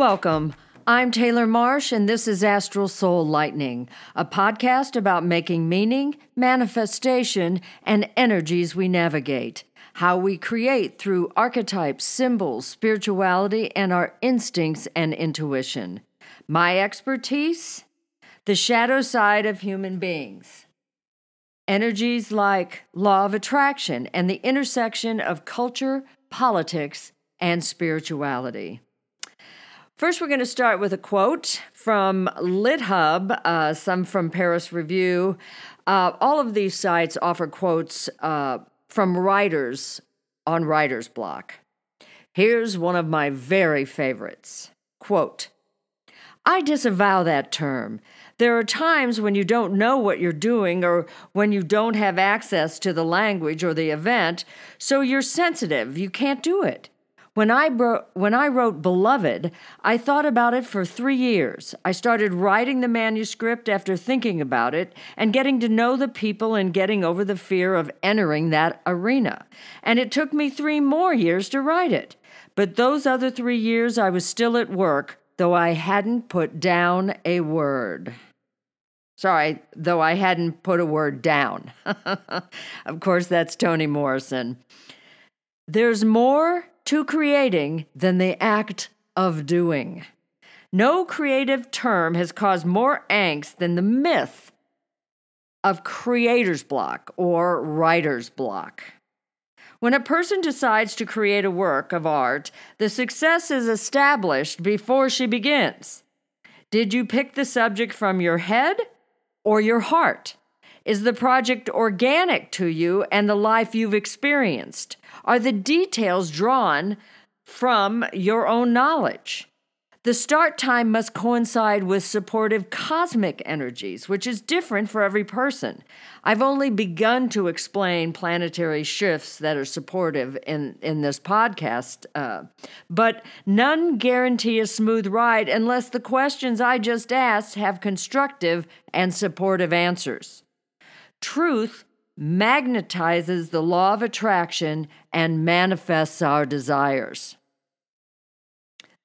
Welcome. I'm Taylor Marsh, and this is Astral Soul Lightning, a podcast about making meaning, manifestation, and energies we navigate. How we create through archetypes, symbols, spirituality, and our instincts and intuition. My expertise? The shadow side of human beings. Energies like law of attraction and the intersection of culture, politics, and spirituality. First, we're going to start with a quote from LitHub, uh, some from Paris Review. Uh, all of these sites offer quotes uh, from writers on writer's block. Here's one of my very favorites. Quote, I disavow that term. There are times when you don't know what you're doing or when you don't have access to the language or the event, so you're sensitive. You can't do it. When I, bro- when I wrote Beloved, I thought about it for three years. I started writing the manuscript after thinking about it and getting to know the people and getting over the fear of entering that arena. And it took me three more years to write it. But those other three years, I was still at work, though I hadn't put down a word. Sorry, though I hadn't put a word down. of course, that's Toni Morrison. There's more to creating than the act of doing. No creative term has caused more angst than the myth of creator's block or writer's block. When a person decides to create a work of art, the success is established before she begins. Did you pick the subject from your head or your heart? Is the project organic to you and the life you've experienced? Are the details drawn from your own knowledge? The start time must coincide with supportive cosmic energies, which is different for every person. I've only begun to explain planetary shifts that are supportive in, in this podcast, uh, but none guarantee a smooth ride unless the questions I just asked have constructive and supportive answers. Truth magnetizes the law of attraction and manifests our desires.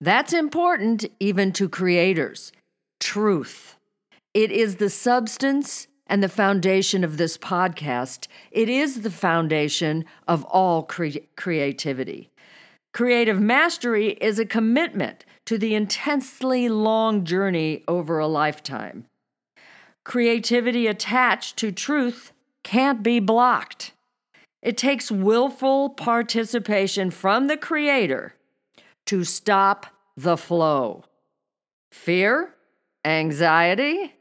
That's important even to creators. Truth. It is the substance and the foundation of this podcast. It is the foundation of all cre- creativity. Creative mastery is a commitment to the intensely long journey over a lifetime. Creativity attached to truth can't be blocked. It takes willful participation from the Creator to stop the flow. Fear? Anxiety?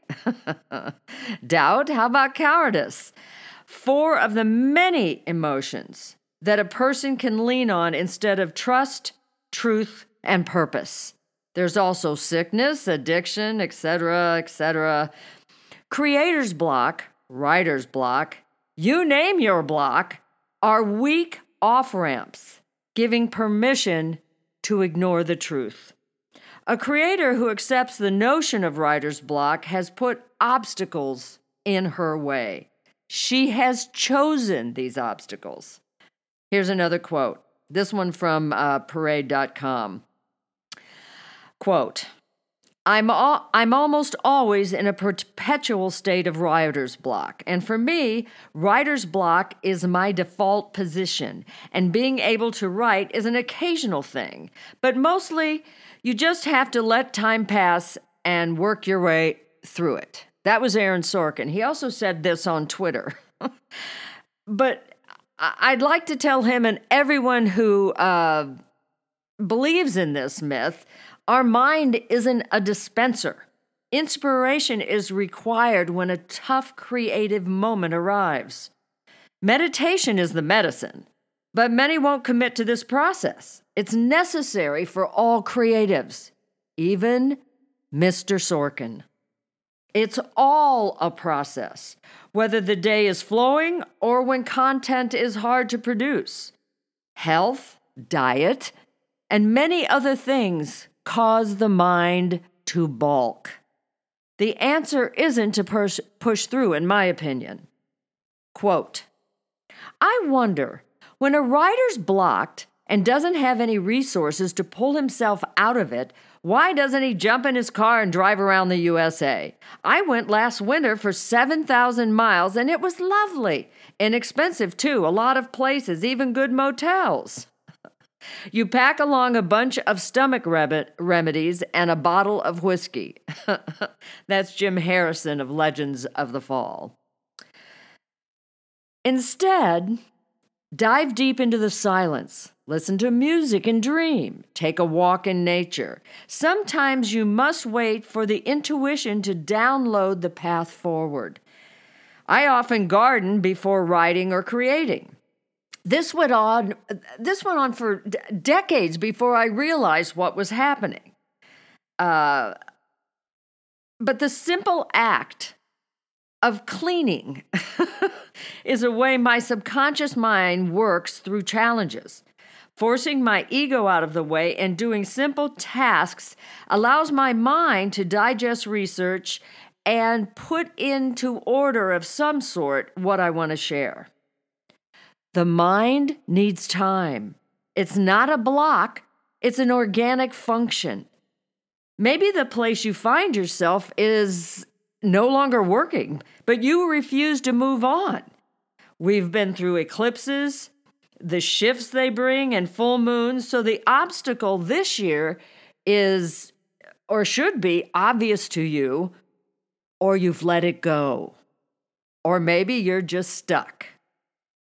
Doubt? How about cowardice? Four of the many emotions that a person can lean on instead of trust, truth, and purpose. There's also sickness, addiction, etc., etc. Creator's block, writer's block, you name your block, are weak off ramps, giving permission to ignore the truth. A creator who accepts the notion of writer's block has put obstacles in her way. She has chosen these obstacles. Here's another quote. This one from uh, parade.com. Quote I'm, al- I'm almost always in a perpetual state of writer's block. And for me, writer's block is my default position, and being able to write is an occasional thing. But mostly, you just have to let time pass and work your way through it. That was Aaron Sorkin. He also said this on Twitter. but I'd like to tell him and everyone who uh, believes in this myth our mind isn't a dispenser. Inspiration is required when a tough creative moment arrives. Meditation is the medicine, but many won't commit to this process. It's necessary for all creatives, even Mr. Sorkin. It's all a process, whether the day is flowing or when content is hard to produce. Health, diet, and many other things cause the mind to balk? The answer isn't to push, push through, in my opinion. Quote I wonder when a writer's blocked and doesn't have any resources to pull himself out of it, Why doesn't he jump in his car and drive around the USA? I went last winter for 7,000 miles and it was lovely. Inexpensive, too. A lot of places, even good motels. You pack along a bunch of stomach remedies and a bottle of whiskey. That's Jim Harrison of Legends of the Fall. Instead, dive deep into the silence. Listen to music and dream. Take a walk in nature. Sometimes you must wait for the intuition to download the path forward. I often garden before writing or creating. This went on this went on for d- decades before I realized what was happening. Uh, but the simple act of cleaning is a way my subconscious mind works through challenges. Forcing my ego out of the way and doing simple tasks allows my mind to digest research and put into order of some sort what I want to share. The mind needs time. It's not a block, it's an organic function. Maybe the place you find yourself is no longer working, but you refuse to move on. We've been through eclipses, the shifts they bring, and full moons. So the obstacle this year is, or should be, obvious to you, or you've let it go. Or maybe you're just stuck.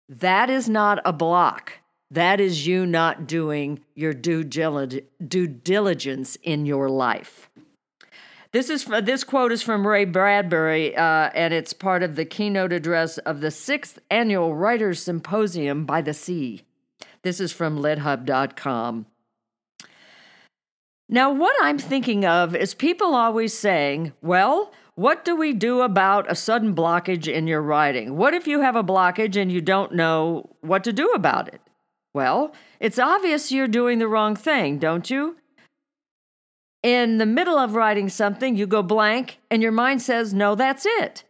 That is not a block. That is you not doing your due diligence in your life. This is this quote is from Ray Bradbury, uh, and it's part of the keynote address of the sixth annual Writers Symposium by the Sea. This is from LitHub.com. Now, what I'm thinking of is people always saying, "Well, what do we do about a sudden blockage in your writing? What if you have a blockage and you don't know what to do about it?" Well, it's obvious you're doing the wrong thing, don't you? in the middle of writing something, you go blank, and your mind says, No, that's it.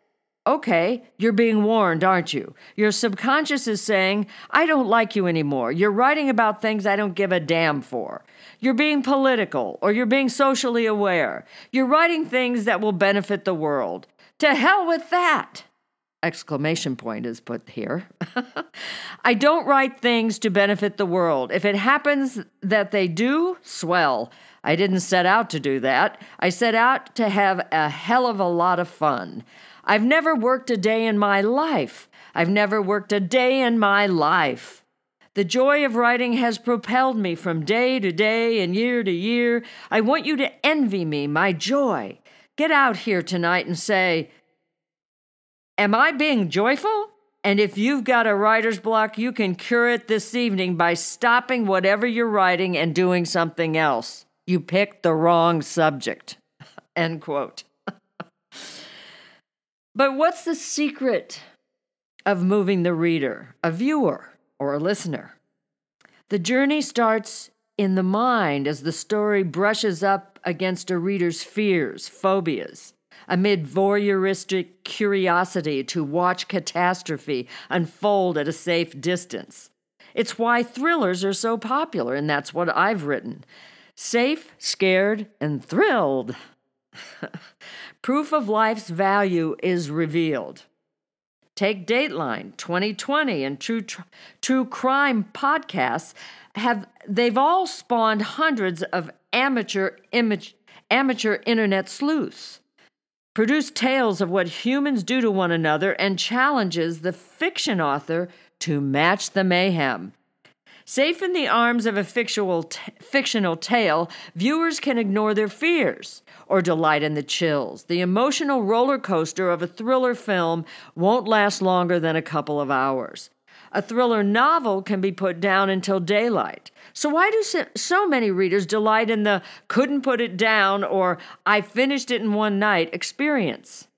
Okay, you're being warned, aren't you? Your subconscious is saying, I don't like you anymore. You're writing about things I don't give a damn for. You're being political or you're being socially aware. You're writing things that will benefit the world. To hell with that! Exclamation point is put here. I don't write things to benefit the world. If it happens that they do, swell. I didn't set out to do that. I set out to have a hell of a lot of fun. I've never worked a day in my life. I've never worked a day in my life. The joy of writing has propelled me from day to day and year to year. I want you to envy me, my joy. Get out here tonight and say, Am I being joyful? And if you've got a writer's block, you can cure it this evening by stopping whatever you're writing and doing something else. You picked the wrong subject. End quote. but what's the secret of moving the reader, a viewer, or a listener? The journey starts in the mind as the story brushes up against a reader's fears, phobias, amid voyeuristic curiosity to watch catastrophe unfold at a safe distance. It's why thrillers are so popular, and that's what I've written. Safe, scared, and thrilled. Proof of life's value is revealed. Take Dateline 2020 and True True Crime podcasts have they've all spawned hundreds of amateur image, amateur internet sleuths. Produce tales of what humans do to one another and challenges the fiction author to match the mayhem. Safe in the arms of a fictional, t- fictional tale, viewers can ignore their fears or delight in the chills. The emotional roller coaster of a thriller film won't last longer than a couple of hours. A thriller novel can be put down until daylight. So, why do so many readers delight in the couldn't put it down or I finished it in one night experience?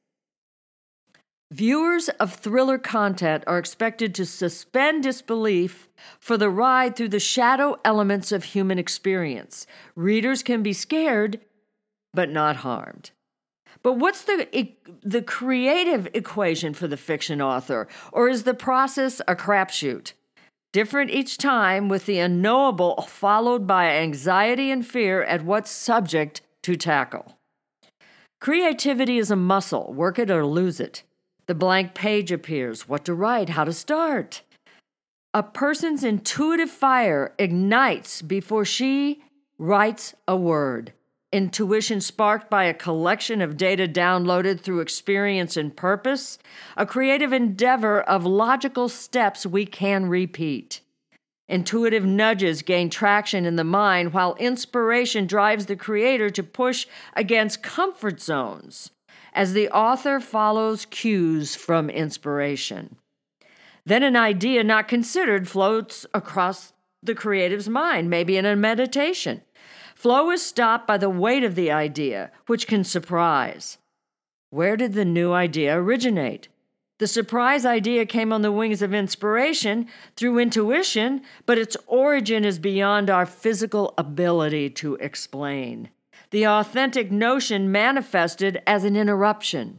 Viewers of thriller content are expected to suspend disbelief for the ride through the shadow elements of human experience. Readers can be scared, but not harmed. But what's the, the creative equation for the fiction author? Or is the process a crapshoot? Different each time, with the unknowable followed by anxiety and fear at what subject to tackle. Creativity is a muscle, work it or lose it. The blank page appears what to write, how to start. A person's intuitive fire ignites before she writes a word. Intuition sparked by a collection of data downloaded through experience and purpose, a creative endeavor of logical steps we can repeat. Intuitive nudges gain traction in the mind, while inspiration drives the creator to push against comfort zones as the author follows cues from inspiration. Then an idea not considered floats across the creative's mind, maybe in a meditation. Flow is stopped by the weight of the idea, which can surprise. Where did the new idea originate? The surprise idea came on the wings of inspiration through intuition, but its origin is beyond our physical ability to explain. The authentic notion manifested as an interruption.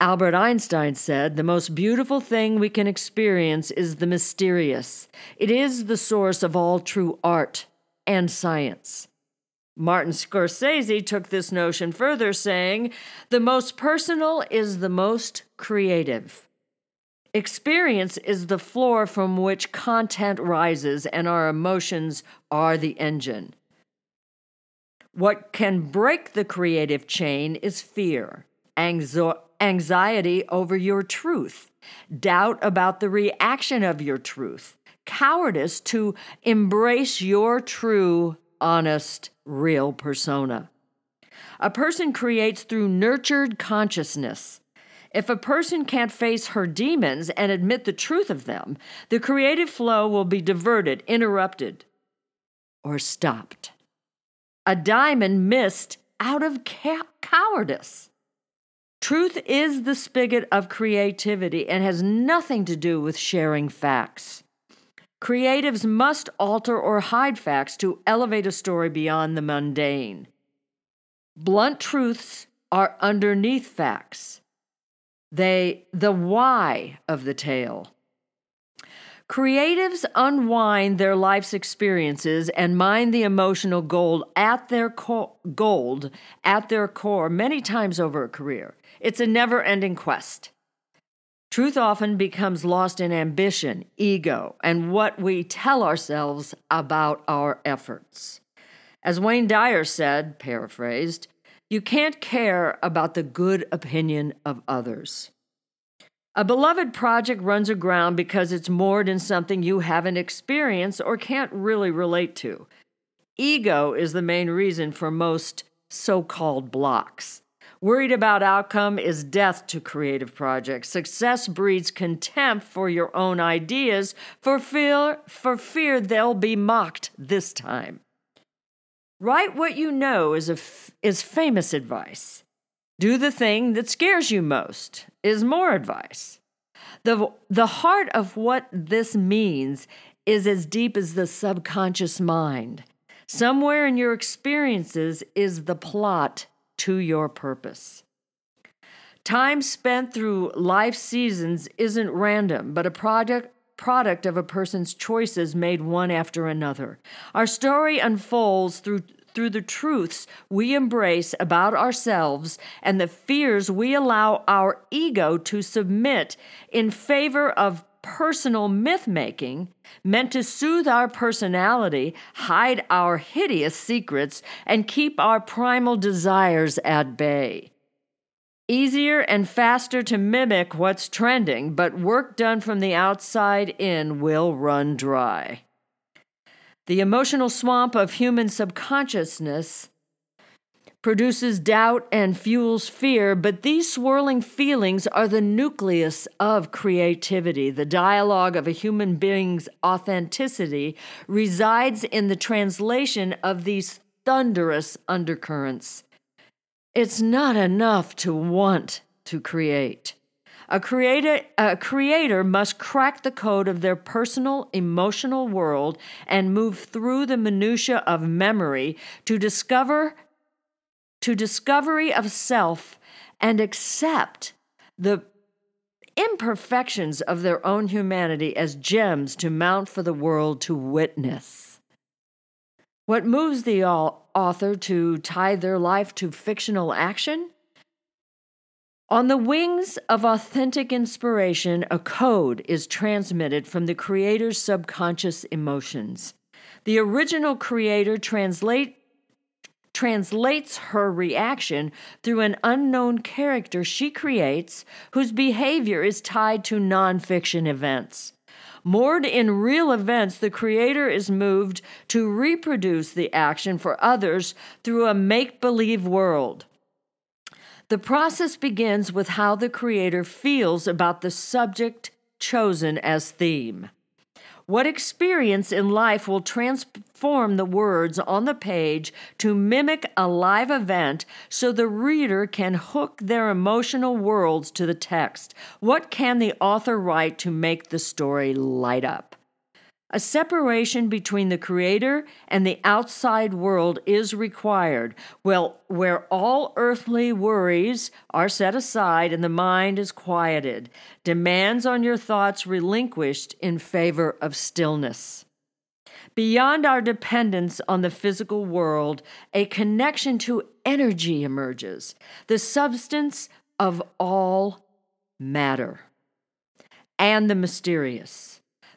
Albert Einstein said, The most beautiful thing we can experience is the mysterious. It is the source of all true art and science. Martin Scorsese took this notion further, saying, The most personal is the most creative. Experience is the floor from which content rises, and our emotions are the engine. What can break the creative chain is fear, anxiety over your truth, doubt about the reaction of your truth, cowardice to embrace your true, honest, real persona. A person creates through nurtured consciousness. If a person can't face her demons and admit the truth of them, the creative flow will be diverted, interrupted, or stopped. A diamond missed out of ca- cowardice. Truth is the spigot of creativity and has nothing to do with sharing facts. Creatives must alter or hide facts to elevate a story beyond the mundane. Blunt truths are underneath facts. They the why of the tale. Creatives unwind their life's experiences and mine the emotional gold at their co- gold at their core many times over a career. It's a never-ending quest. Truth often becomes lost in ambition, ego, and what we tell ourselves about our efforts. As Wayne Dyer said, paraphrased, you can't care about the good opinion of others. A beloved project runs aground because it's moored in something you haven't experienced or can't really relate to. Ego is the main reason for most so called blocks. Worried about outcome is death to creative projects. Success breeds contempt for your own ideas for fear, for fear they'll be mocked this time. Write what you know is, a f- is famous advice. Do the thing that scares you most is more advice. The, the heart of what this means is as deep as the subconscious mind. Somewhere in your experiences is the plot to your purpose. Time spent through life seasons isn't random, but a product product of a person's choices made one after another. Our story unfolds through through the truths we embrace about ourselves and the fears we allow our ego to submit in favor of personal myth making meant to soothe our personality, hide our hideous secrets, and keep our primal desires at bay. Easier and faster to mimic what's trending, but work done from the outside in will run dry. The emotional swamp of human subconsciousness produces doubt and fuels fear, but these swirling feelings are the nucleus of creativity. The dialogue of a human being's authenticity resides in the translation of these thunderous undercurrents. It's not enough to want to create. A creator, a creator must crack the code of their personal emotional world and move through the minutia of memory to discover to discovery of self and accept the imperfections of their own humanity as gems to mount for the world to witness. What moves the author to tie their life to fictional action? On the wings of authentic inspiration, a code is transmitted from the creator's subconscious emotions. The original creator translate, translates her reaction through an unknown character she creates whose behavior is tied to nonfiction events. Moored in real events, the creator is moved to reproduce the action for others through a make believe world. The process begins with how the creator feels about the subject chosen as theme. What experience in life will transform the words on the page to mimic a live event so the reader can hook their emotional worlds to the text? What can the author write to make the story light up? A separation between the creator and the outside world is required, well, where all earthly worries are set aside and the mind is quieted, demands on your thoughts relinquished in favor of stillness. Beyond our dependence on the physical world, a connection to energy emerges, the substance of all matter, and the mysterious.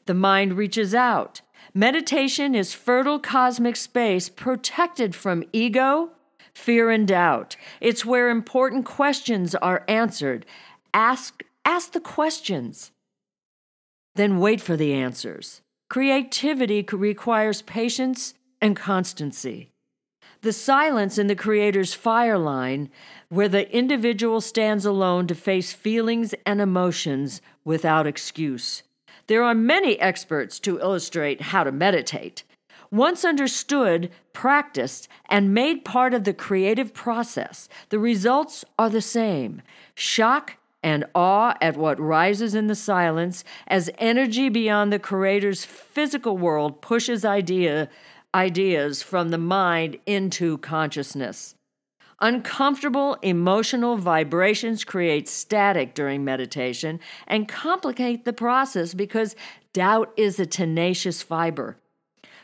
The mind reaches out. Meditation is fertile cosmic space protected from ego, fear, and doubt. It's where important questions are answered. Ask, ask the questions, then wait for the answers. Creativity requires patience and constancy. The silence in the Creator's fire line, where the individual stands alone to face feelings and emotions without excuse. There are many experts to illustrate how to meditate. Once understood, practiced, and made part of the creative process, the results are the same shock and awe at what rises in the silence as energy beyond the creator's physical world pushes idea, ideas from the mind into consciousness. Uncomfortable emotional vibrations create static during meditation and complicate the process because doubt is a tenacious fiber.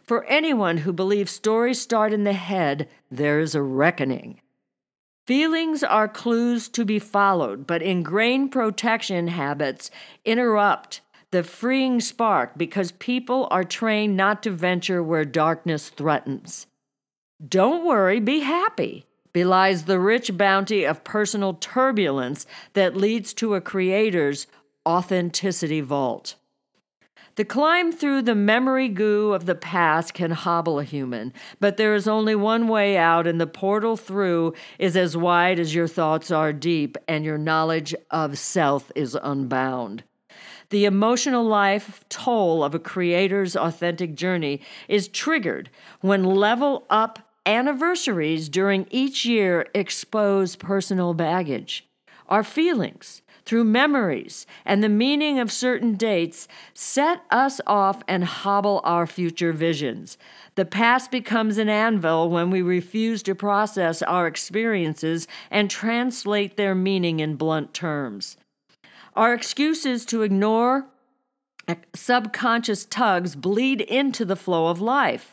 For anyone who believes stories start in the head, there is a reckoning. Feelings are clues to be followed, but ingrained protection habits interrupt the freeing spark because people are trained not to venture where darkness threatens. Don't worry, be happy belies the rich bounty of personal turbulence that leads to a creator's authenticity vault. The climb through the memory goo of the past can hobble a human, but there is only one way out, and the portal through is as wide as your thoughts are deep, and your knowledge of self is unbound. The emotional life toll of a creator's authentic journey is triggered when level up Anniversaries during each year expose personal baggage. Our feelings, through memories and the meaning of certain dates, set us off and hobble our future visions. The past becomes an anvil when we refuse to process our experiences and translate their meaning in blunt terms. Our excuses to ignore eh, subconscious tugs bleed into the flow of life.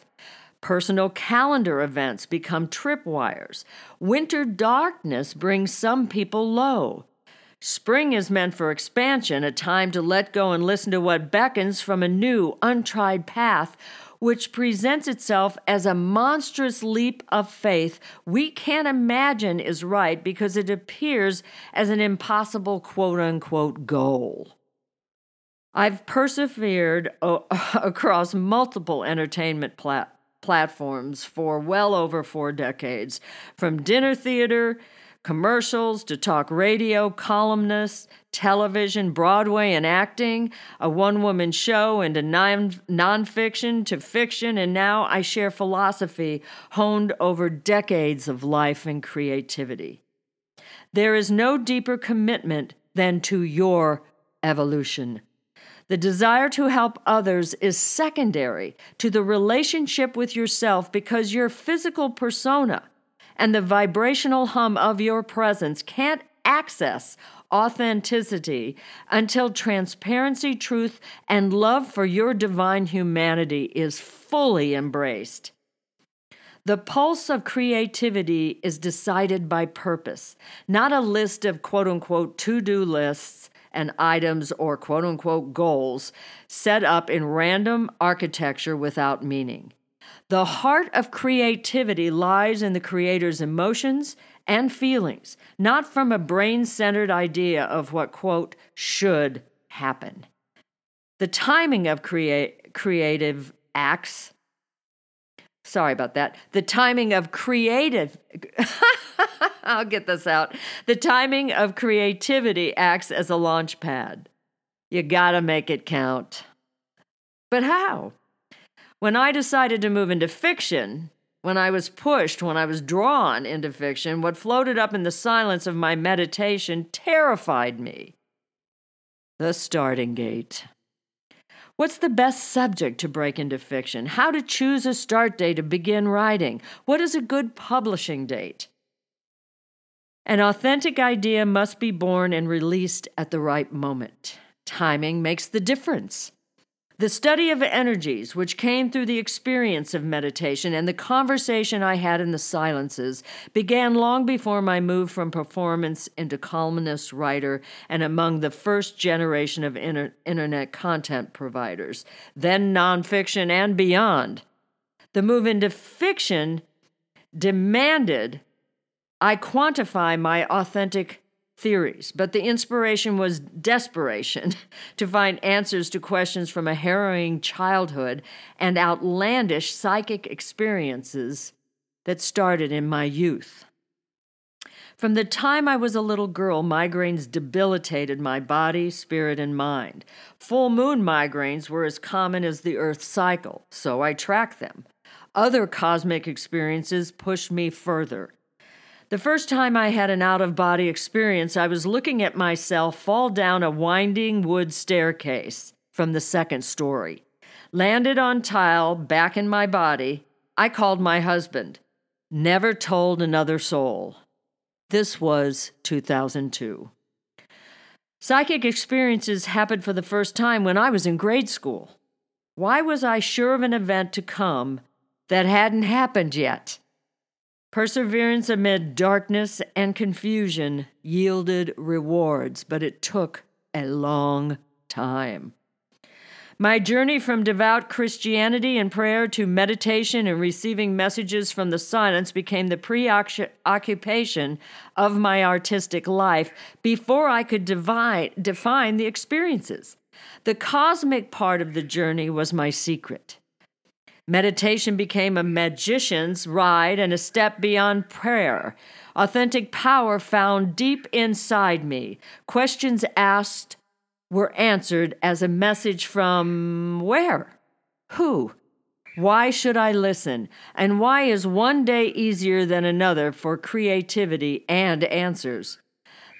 Personal calendar events become tripwires. Winter darkness brings some people low. Spring is meant for expansion, a time to let go and listen to what beckons from a new, untried path, which presents itself as a monstrous leap of faith we can't imagine is right because it appears as an impossible quote unquote goal. I've persevered o- across multiple entertainment platforms platforms for well over four decades, from dinner theater, commercials to talk radio, columnists, television, Broadway, and acting, a one woman show, into non- nonfiction to fiction, and now I share philosophy honed over decades of life and creativity. There is no deeper commitment than to your evolution. The desire to help others is secondary to the relationship with yourself because your physical persona and the vibrational hum of your presence can't access authenticity until transparency, truth, and love for your divine humanity is fully embraced. The pulse of creativity is decided by purpose, not a list of quote unquote to do lists and items or quote unquote goals set up in random architecture without meaning. The heart of creativity lies in the creator's emotions and feelings, not from a brain centered idea of what, quote, should happen. The timing of create, creative acts, sorry about that, the timing of creative, I'll get this out. The timing of creativity acts as a launch pad. You gotta make it count. But how? When I decided to move into fiction, when I was pushed, when I was drawn into fiction, what floated up in the silence of my meditation terrified me. The starting gate. What's the best subject to break into fiction? How to choose a start date to begin writing? What is a good publishing date? An authentic idea must be born and released at the right moment. Timing makes the difference. The study of energies, which came through the experience of meditation and the conversation I had in the silences, began long before my move from performance into columnist, writer, and among the first generation of inter- internet content providers, then nonfiction and beyond. The move into fiction demanded I quantify my authentic theories, but the inspiration was desperation to find answers to questions from a harrowing childhood and outlandish psychic experiences that started in my youth. From the time I was a little girl, migraines debilitated my body, spirit, and mind. Full moon migraines were as common as the Earth's cycle, so I tracked them. Other cosmic experiences pushed me further. The first time I had an out of body experience, I was looking at myself fall down a winding wood staircase from the second story. Landed on tile back in my body, I called my husband. Never told another soul. This was 2002. Psychic experiences happened for the first time when I was in grade school. Why was I sure of an event to come that hadn't happened yet? Perseverance amid darkness and confusion yielded rewards, but it took a long time. My journey from devout Christianity and prayer to meditation and receiving messages from the silence became the preoccupation of my artistic life before I could divide, define the experiences. The cosmic part of the journey was my secret. Meditation became a magician's ride and a step beyond prayer. Authentic power found deep inside me. Questions asked were answered as a message from where? Who? Why should I listen? And why is one day easier than another for creativity and answers?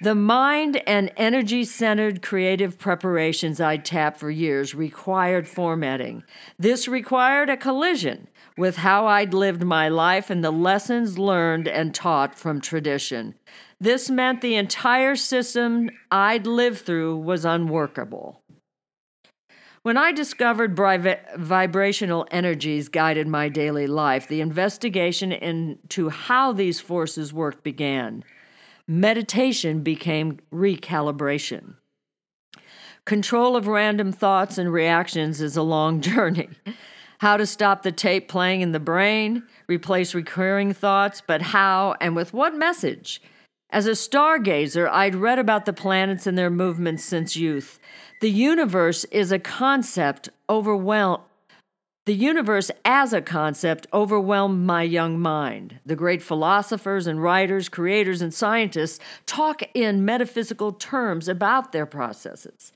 The mind and energy centered creative preparations I'd tapped for years required formatting. This required a collision with how I'd lived my life and the lessons learned and taught from tradition. This meant the entire system I'd lived through was unworkable. When I discovered vibrational energies guided my daily life, the investigation into how these forces worked began meditation became recalibration. Control of random thoughts and reactions is a long journey. How to stop the tape playing in the brain, replace recurring thoughts, but how and with what message? As a stargazer, I'd read about the planets and their movements since youth. The universe is a concept overwhelmed the universe as a concept overwhelmed my young mind. The great philosophers and writers, creators and scientists talk in metaphysical terms about their processes.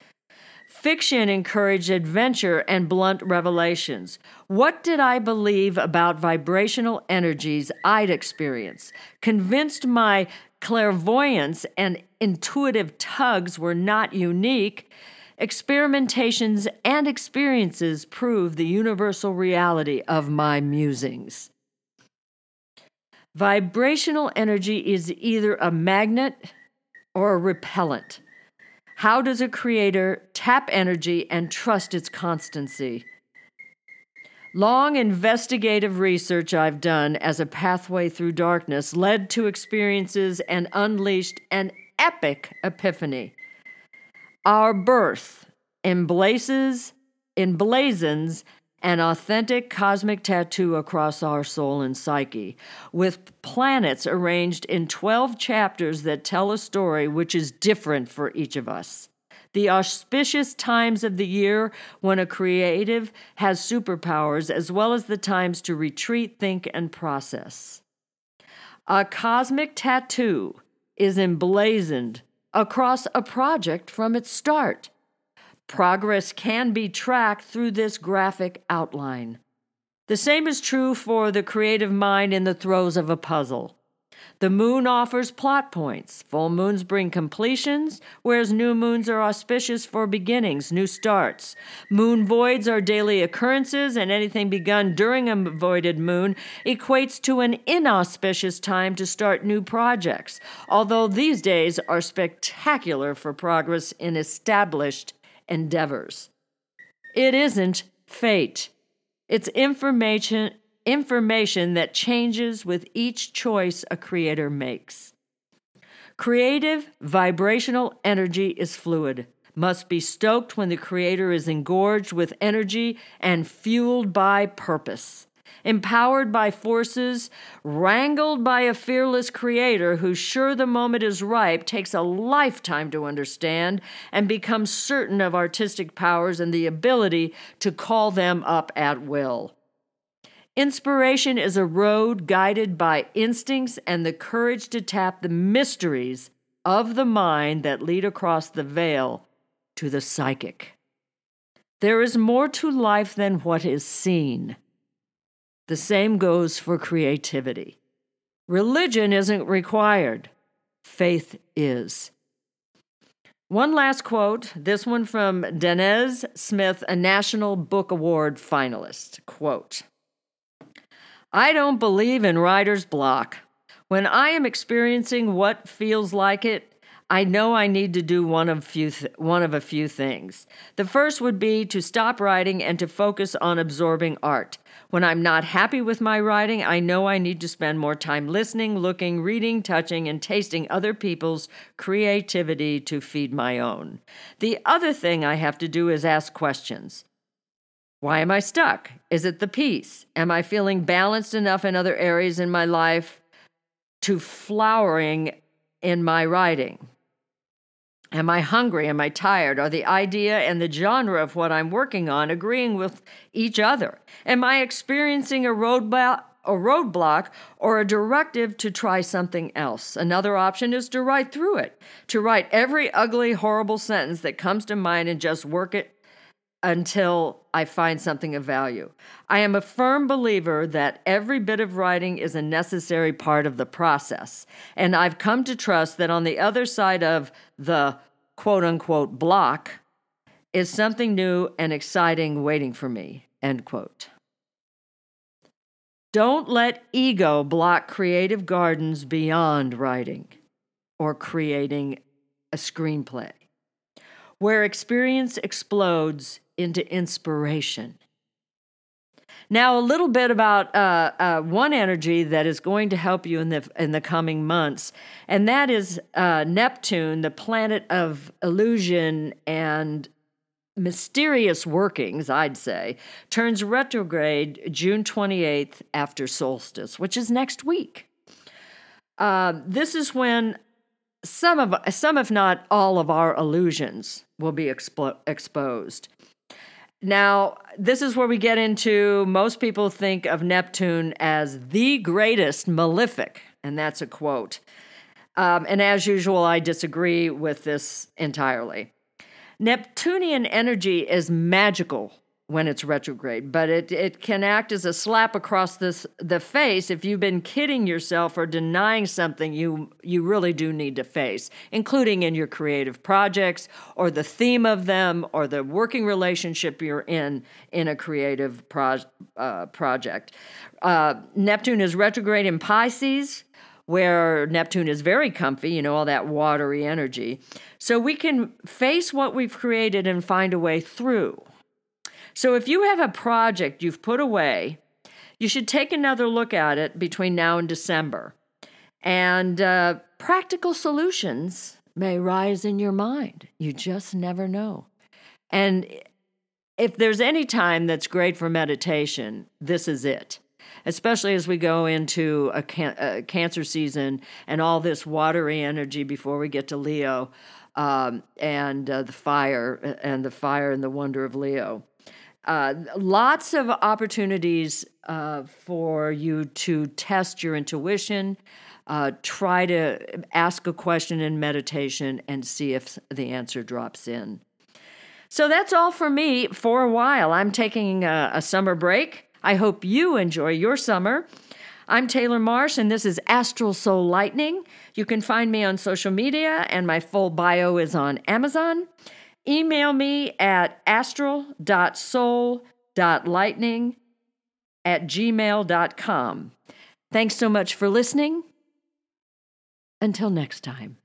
Fiction encouraged adventure and blunt revelations. What did I believe about vibrational energies I'd experienced? Convinced my clairvoyance and intuitive tugs were not unique, Experimentations and experiences prove the universal reality of my musings. Vibrational energy is either a magnet or a repellent. How does a creator tap energy and trust its constancy? Long investigative research I've done as a pathway through darkness led to experiences and unleashed an epic epiphany. Our birth emblazes, emblazons an authentic cosmic tattoo across our soul and psyche, with planets arranged in 12 chapters that tell a story which is different for each of us. The auspicious times of the year when a creative has superpowers, as well as the times to retreat, think, and process. A cosmic tattoo is emblazoned across a project from its start. Progress can be tracked through this graphic outline. The same is true for the creative mind in the throes of a puzzle. The moon offers plot points. Full moons bring completions, whereas new moons are auspicious for beginnings, new starts. Moon voids are daily occurrences, and anything begun during a voided moon equates to an inauspicious time to start new projects, although these days are spectacular for progress in established endeavors. It isn't fate. It's information information that changes with each choice a creator makes. Creative vibrational energy is fluid, must be stoked when the creator is engorged with energy and fueled by purpose empowered by forces, wrangled by a fearless creator who's sure the moment is ripe, takes a lifetime to understand, and becomes certain of artistic powers and the ability to call them up at will. Inspiration is a road guided by instincts and the courage to tap the mysteries of the mind that lead across the veil to the psychic. There is more to life than what is seen. The same goes for creativity. Religion isn't required, faith is. One last quote, this one from Danez Smith, a National Book Award finalist. Quote I don't believe in writer's block. When I am experiencing what feels like it, I know I need to do one of few th- one of a few things. The first would be to stop writing and to focus on absorbing art. When I'm not happy with my writing, I know I need to spend more time listening, looking, reading, touching, and tasting other people's creativity to feed my own. The other thing I have to do is ask questions. Why am I stuck? Is it the piece? Am I feeling balanced enough in other areas in my life to flowering in my writing? Am I hungry? Am I tired? Are the idea and the genre of what I'm working on agreeing with each other? Am I experiencing a roadblock? A roadblock or a directive to try something else. Another option is to write through it, to write every ugly, horrible sentence that comes to mind and just work it until I find something of value. I am a firm believer that every bit of writing is a necessary part of the process. And I've come to trust that on the other side of the quote unquote block is something new and exciting waiting for me. End quote. Don't let ego block creative gardens beyond writing or creating a screenplay. Where experience explodes, into inspiration. Now, a little bit about uh, uh, one energy that is going to help you in the in the coming months, and that is uh, Neptune, the planet of illusion and mysterious workings. I'd say turns retrograde June twenty eighth after solstice, which is next week. Uh, this is when some of some, if not all, of our illusions will be expo- exposed. Now, this is where we get into most people think of Neptune as the greatest malefic, and that's a quote. Um, and as usual, I disagree with this entirely. Neptunian energy is magical when it's retrograde, but it, it can act as a slap across this, the face if you've been kidding yourself or denying something you, you really do need to face, including in your creative projects or the theme of them or the working relationship you're in in a creative pro, uh, project. Uh, Neptune is retrograde in Pisces where Neptune is very comfy, you know, all that watery energy. So we can face what we've created and find a way through. So if you have a project you've put away, you should take another look at it between now and December. And uh, practical solutions may rise in your mind. You just never know. And if there's any time that's great for meditation, this is it. Especially as we go into a, can- a cancer season and all this watery energy before we get to Leo um, and uh, the fire and the fire and the wonder of Leo. Uh, lots of opportunities uh, for you to test your intuition, uh, try to ask a question in meditation, and see if the answer drops in. So that's all for me for a while. I'm taking a, a summer break. I hope you enjoy your summer. I'm Taylor Marsh, and this is Astral Soul Lightning. You can find me on social media, and my full bio is on Amazon. Email me at astral.soul.lightning at gmail.com. Thanks so much for listening. Until next time.